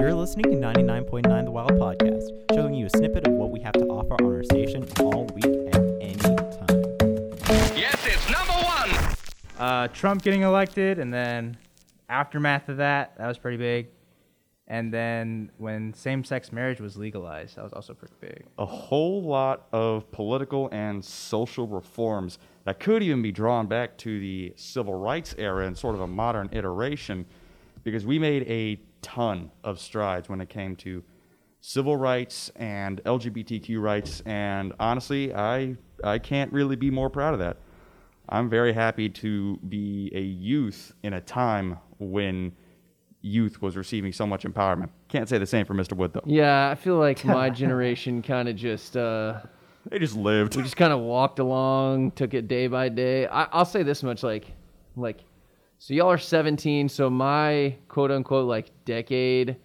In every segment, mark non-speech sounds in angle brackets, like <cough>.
You're listening to 99.9 The Wild Podcast, showing you a snippet of what we have to offer on our station all week and any time. Yes, it's number one. uh, Trump getting elected, and then aftermath of that, that was pretty big. And then when same-sex marriage was legalized, that was also pretty big. a whole lot of political and social reforms that could even be drawn back to the civil rights era in sort of a modern iteration because we made a ton of strides when it came to civil rights and LGBTQ rights and honestly I I can't really be more proud of that. I'm very happy to be a youth in a time when youth was receiving so much empowerment. Can't say the same for Mr. Wood though. Yeah, I feel like my <laughs> generation kind of just uh, They just lived. we just kind of walked along, took it day by day. I, I'll say this much, like, like, so y'all are 17, so my quote unquote like decade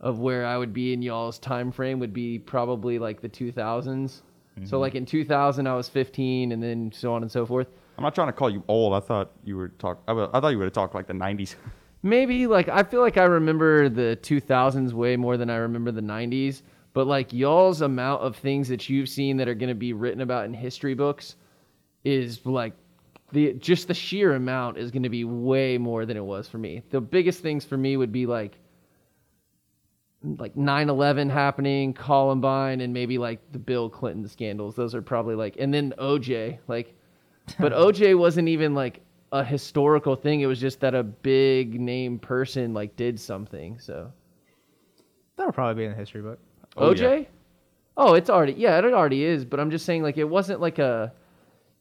of where I would be in y'all's time frame would be probably like the 2000s. So mm-hmm. like in 2000 I was 15, and then so on and so forth. I'm not trying to call you old. I thought you were talk. I, I thought you would have talked like the '90s. <laughs> Maybe like I feel like I remember the 2000s way more than I remember the 90s. But like y'all's amount of things that you've seen that are going to be written about in history books is like the just the sheer amount is going to be way more than it was for me. The biggest things for me would be like like 9/11 happening, Columbine and maybe like the Bill Clinton scandals. Those are probably like and then OJ like <laughs> but OJ wasn't even like a historical thing. It was just that a big name person like did something. So That'll probably be in the history book. Oh, OJ? yeah. Oh, it's already yeah, it already is. But I'm just saying like it wasn't like a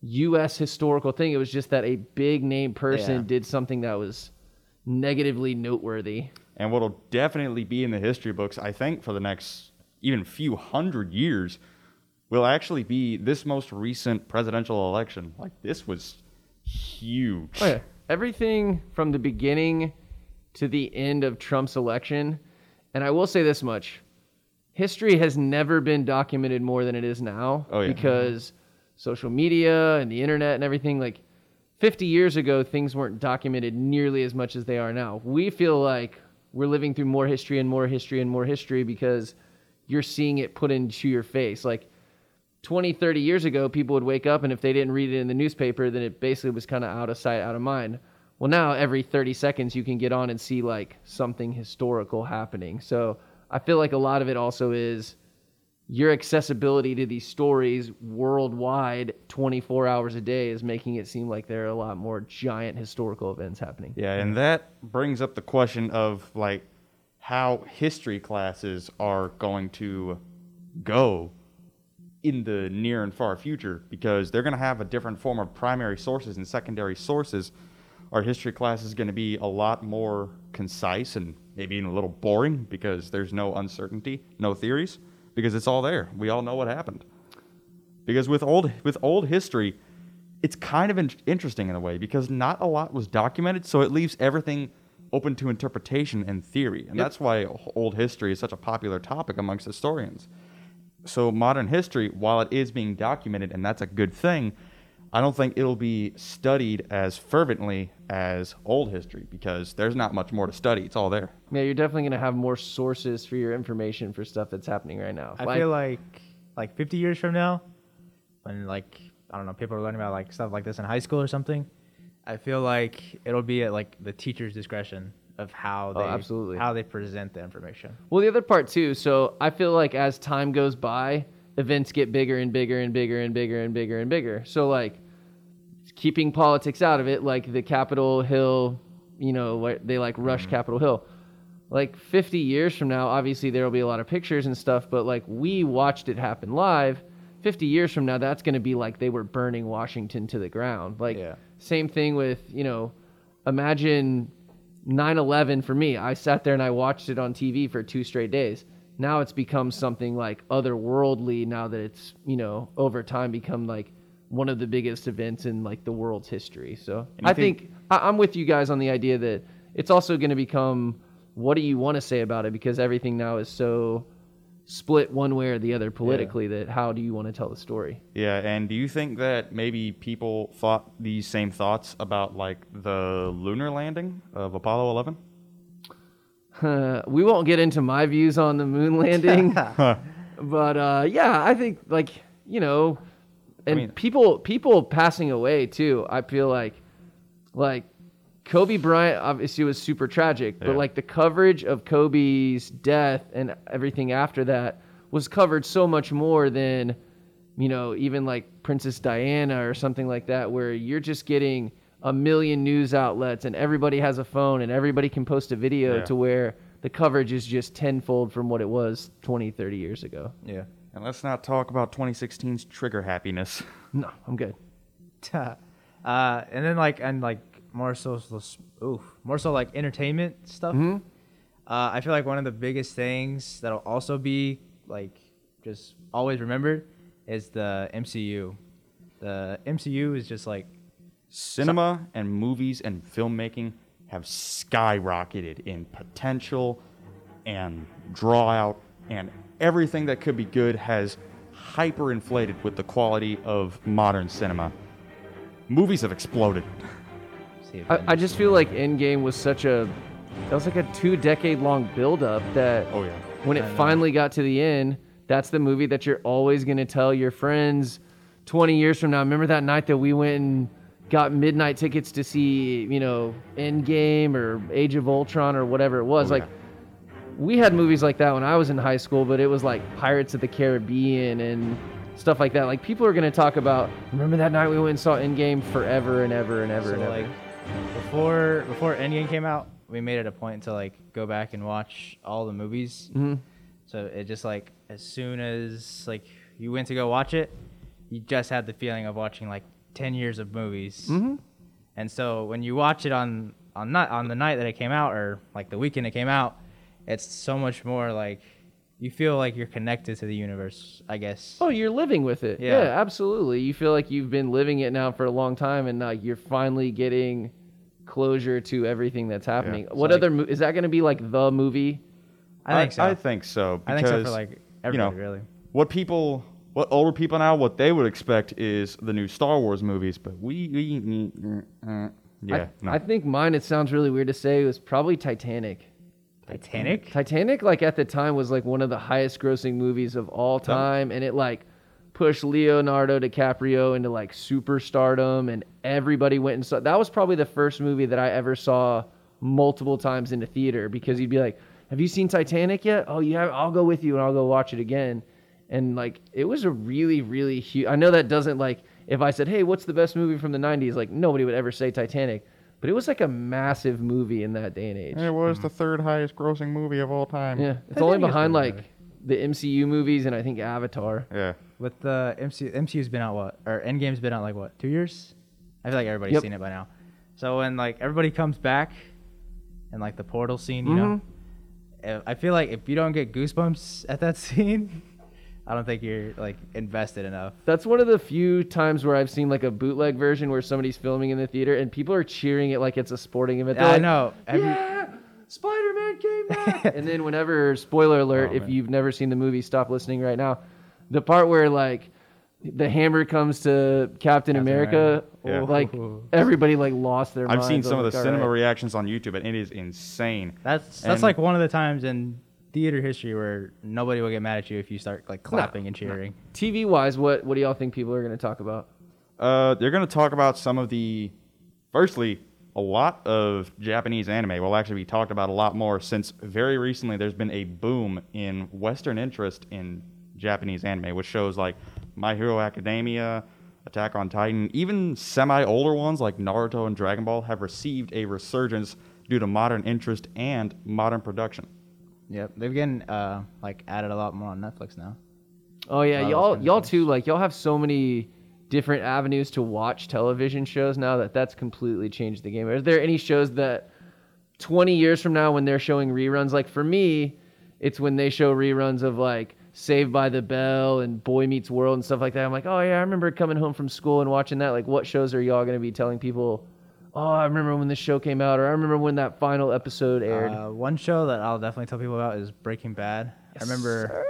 U.S. historical thing. It was just that a big name person Yeah. did something that was negatively noteworthy. And what'll definitely be in the history books, I think, for the next even few hundred years, will actually be this most recent presidential election. Like this was huge. Oh yeah, everything from the beginning to the end of Trump's election, and I will say this much: history has never been documented more than it is now. Oh, yeah. Because social media and the internet and everything like 50 years ago things weren't documented nearly as much as they are now. We feel like we're living through more history and more history and more history because you're seeing it put into your face. Like 20 30 years ago people would wake up and if they didn't read it in the newspaper then it basically was kind of out of sight out of mind. Well now every 30 seconds you can get on and see like something historical happening. So i feel like a lot of it also is your accessibility to these stories worldwide 24 hours a day is making it seem like there are a lot more giant historical events happening Yeah, and that brings up the question of like how history classes are going to go in the near and far future because they're going to have a different form of primary sources and secondary sources. Our history class is going to be a lot more concise and maybe even a little boring because there's no uncertainty, no theories, because it's all there. We all know what happened. Because with old with old history, it's kind of in- interesting in a way because not a lot was documented, so it leaves everything open to interpretation and theory, and that's why old history is such a popular topic amongst historians. So modern history, while it is being documented, and that's a good thing, I don't think it'll be studied as fervently as old history because there's not much more to study. It's all there. yeah you're definitely going to have more sources for your information for stuff that's happening right now I feel like like 50 years from now, when like I don't know, people are learning about like stuff like this in high school or something. I feel like it'll be at like the teacher's discretion of how Oh, they absolutely. how they present the information. Well, the other part too. So I feel like as time goes by, events get bigger and bigger and bigger and bigger and bigger and bigger. So like keeping politics out of it, like the Capitol Hill, you know, they like rush mm-hmm. Capitol Hill. Like 50 years from now, obviously there will be a lot of pictures and stuff, but like we watched it happen live. 50 years from now, that's going to be like they were burning Washington to the ground. Like Yeah. same thing with, you know, imagine 9/11 for me. I sat there and I watched it on TV for two straight days. Now it's become something like otherworldly. Now that it's you know over time become like one of the biggest events in like the world's history. So And I think- think I, I'm with you guys on the idea that it's also going to become what do you want to say about it because everything now is so split one way or the other politically that how do you want to tell the story? Yeah, and do you think that maybe people thought these same thoughts about like the lunar landing of Apollo 11? <laughs> we won't get into my views on the moon landing, <laughs> but uh, yeah, I think like you know, and mean- people people passing away too. I feel like like Kobe Bryant obviously was super tragic, but Yeah. like the coverage of Kobe's death and everything after that was covered so much more than you know even like Princess Diana or something like that, where you're just getting a million news outlets and everybody has a phone and everybody can post a video Yeah. to where the coverage is just tenfold from what it was 20, 30 years ago. Yeah. And let's not talk about 2016's trigger happiness. No, I'm good. <laughs> uh, and then like and like more so, so oof, more so like entertainment stuff. Mhm. Uh, I feel like one of the biggest things that'll also be like just always remembered is the MCU. The MCU is just like Cinema and movies and filmmaking have skyrocketed in potential and draw out, and everything that could be good has hyperinflated with the quality of modern cinema. Movies have exploded. I, I just feel like Endgame was such a that was like a two decade long build up that Oh, yeah. when it finally got to the end, that's the movie that you're always gonna tell your friends twenty years from now. Remember that night that we went and got midnight tickets to see, you know, Endgame or Age of Ultron or whatever it was. Oh, like yeah. We had movies like that when I was in high school, but it was like Pirates of the Caribbean and stuff like that. Like people are gonna talk about remember that night we went and saw Endgame forever and ever and ever so and ever. like before before Endgame came out, we made it a point to like go back and watch all the movies. Mhm. So it just like as soon as like you went to go watch it, you just had the feeling of watching like ten years of movies. Mhm. And so when you watch it on on not on the night that it came out or like the weekend it came out, it's so much more like you feel like you're connected to the universe. I guess. Oh, you're living with it. Yeah. Yeah. absolutely. You feel like you've been living it now for a long time, and like you're finally getting closure to everything that's happening. What like- other mo- is that going to be like the movie? I think so. I think so. I think so for because, like you everybody know, really. What people, what older people now, what they would expect is the new Star Wars movies, but we, we mm, uh, yeah, I, no. I think mine. It sounds really weird to say. It Was probably Titanic. Titanic. Titanic, like at the time, was like one of the highest grossing movies of all time, and it like pushed Leonardo DiCaprio into like superstardom, and everybody went and saw. That was probably the first movie that I ever saw multiple times in the theater because he'd be like, "Have you seen Titanic yet? Oh, yeah, I'll go with you and I'll go watch it again." And like, it was a really, really huge. I know that doesn't like if I said, "Hey, what's the best movie from the '90s?" Like nobody would ever say Titanic. But it was like a massive movie in that day and age. it was hmm. the third highest grossing movie of all time. Yeah, it's only think it's behind pretty like the MCU movies and I think Avatar. Yeah. With the MCU, MCU's been out what, or Endgame's been out like what, two years? I feel like everybody's Yep. seen it by now. So when like everybody comes back, and like the portal scene, you mm-hmm. know, if- I feel like if you don't get goosebumps at that <laughs> scene, I don't think you're like invested enough. That's one of the few times where I've seen like a bootleg version where somebody's filming in the theater and people are cheering it like it's a sporting event. They're I like, know. Have you- Yeah, Spider-Man came back. <laughs> and then whenever, spoiler alert, Oh, if man. you've never seen the movie, stop listening right now. The part where like the hammer comes to Captain, America, America. Yeah. like <laughs> everybody like lost their I've minds. seen some of the like, cinema "All right." reactions on YouTube, and it is insane. That's that's And- like one of the times in theater history where nobody will get mad at you if you start like clapping and cheering. TV wise, what what do y'all think people are going to talk about? Uh, they're going to talk about some of the. Firstly, a lot of Japanese anime will actually be talked about a lot more since very recently there's been a boom in Western interest in Japanese anime, which shows like My Hero Academia, Attack on Titan, even semi older ones like Naruto and Dragon Ball have received a resurgence due to modern interest and modern production. Yep, they've getting uh like added a lot more on Netflix now. Oh yeah, y'all y'all too. Like y'all have so many different avenues to watch television shows now that that's completely changed the game. Are there any shows that 20 years from now when they're showing reruns? Like for me, it's when they show reruns of like Saved by the Bell and Boy Meets World and stuff like that. I'm like, oh yeah, I remember coming home from school and watching that. Like, what shows are y'all gonna be telling people? Oh, I remember when this show came out, or I remember when that final episode aired. Uh, one show that I'll definitely tell people about is Breaking Bad. I remember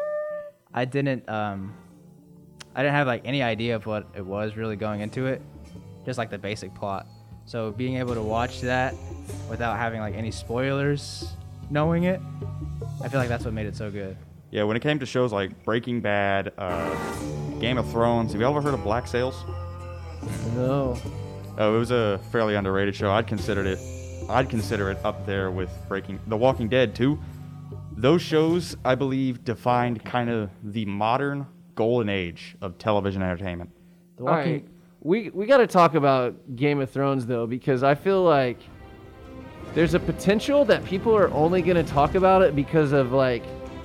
I didn't um I didn't have like any idea of what it was really going into it, just like the basic plot. So being able to watch that without having like any spoilers knowing it. I feel like that's what made it so good. Yeah, when it came to shows like Breaking Bad, uh, Game of Thrones, have you ever heard of Black Sails? No. Oh, it was a fairly underrated show. I'd consider it. I'd consider it up there with Breaking The Walking Dead too. Those shows, I believe, defined kind of the modern golden age of television entertainment. The All Walking right. We we got to talk about Game of Thrones though because I feel like there's a potential that people are only going to talk about it because of like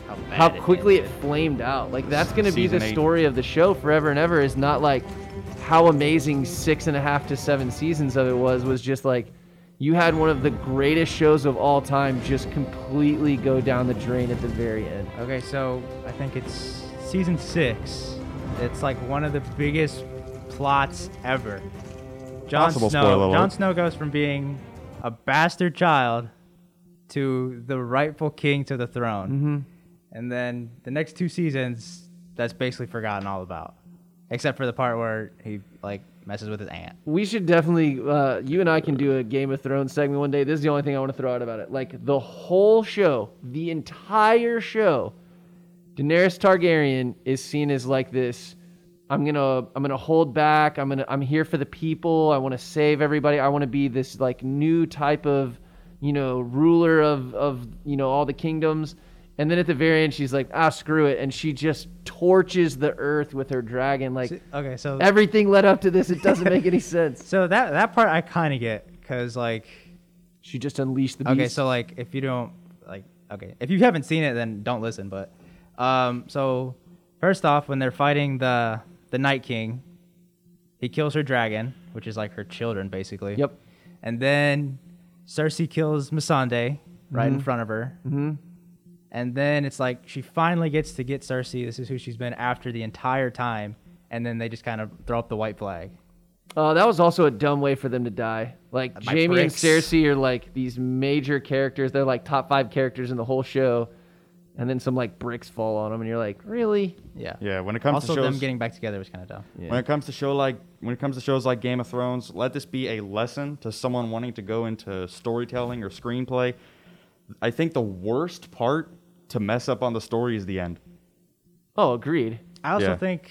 how bad it quickly it flamed out. Like that's going to be the eight. story of the show forever and ever. Is not like how amazing six and a half to seven seasons of it was. Was just like you had one of the greatest shows of all time just completely go down the drain at the very end. Okay, so I think it's season six. It's like one of the biggest plots ever. Jon Possible Snow. spoiler alert. Jon Snow goes from being a bastard child to the rightful king to the throne, Mm-hmm. and then the next two seasons, that's basically forgotten all about, except for the part where he like messes with his aunt. We should definitely, uh, you and I can do a Game of Thrones segment one day. This is the only thing I want to throw out about it. Like the whole show, the entire show, Daenerys Targaryen is seen as like this. I'm gonna, I'm gonna hold back. I'm gonna, I'm here for the people. I want to save everybody. I want to be this like new type of, you know, ruler of, of, you know, all the kingdoms. And then at the very end, she's like, ah, screw it, and she just torches the earth with her dragon. Like Okay, so everything led up to this. It doesn't make any <laughs> sense. so that that part I kind of get because like She just unleashed the beast. Okay, so like if you don't like okay, if you haven't seen it then don't listen, but um so first off when they're fighting the the Night King, he kills her dragon, which is like her children basically. Yep. And then Cersei kills Missandei right in front of her. Mhm. And then it's like she finally gets to get Cersei. This is who she's been after the entire time. And then they just kind of throw up the white flag. Uh, that was also a dumb way for them to die. Like By Jaime bricks. and Cersei are like these major characters. They're like top five characters in the whole show, and then some like bricks fall on them, and you're like, really? Yeah. Yeah, when it comes Also, to shows, them getting back together was kind of dumb. when it comes to show like when it comes to shows like Game of Thrones, let this be a lesson to someone wanting to go into storytelling or screenplay. I think the worst part to mess up on the story is the end. Oh, agreed. I also Yeah. think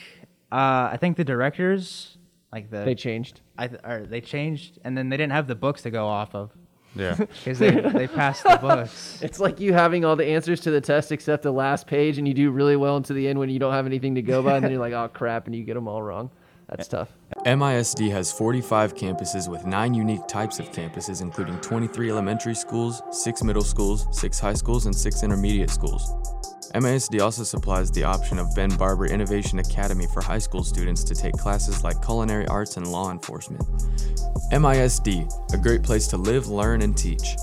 uh, I think the directors like the They changed. I th- or they changed and then they didn't have the books to go off of Yeah. <laughs> because they they passed the books. <laughs> It's like you having all the answers to the test except the last page, and you do really well until the end when you don't have anything to go by, and then you're like, oh crap, and you get them all wrong. That's tough. MISD has 45 campuses with 9 unique types of campuses, including 23 elementary schools, 6 middle schools, 6 high schools, and 6 intermediate schools. MISD also supplies the option of Ben Barber Innovation Academy for high school students to take classes like culinary arts and law enforcement. MISD, a great place to live, learn, and teach.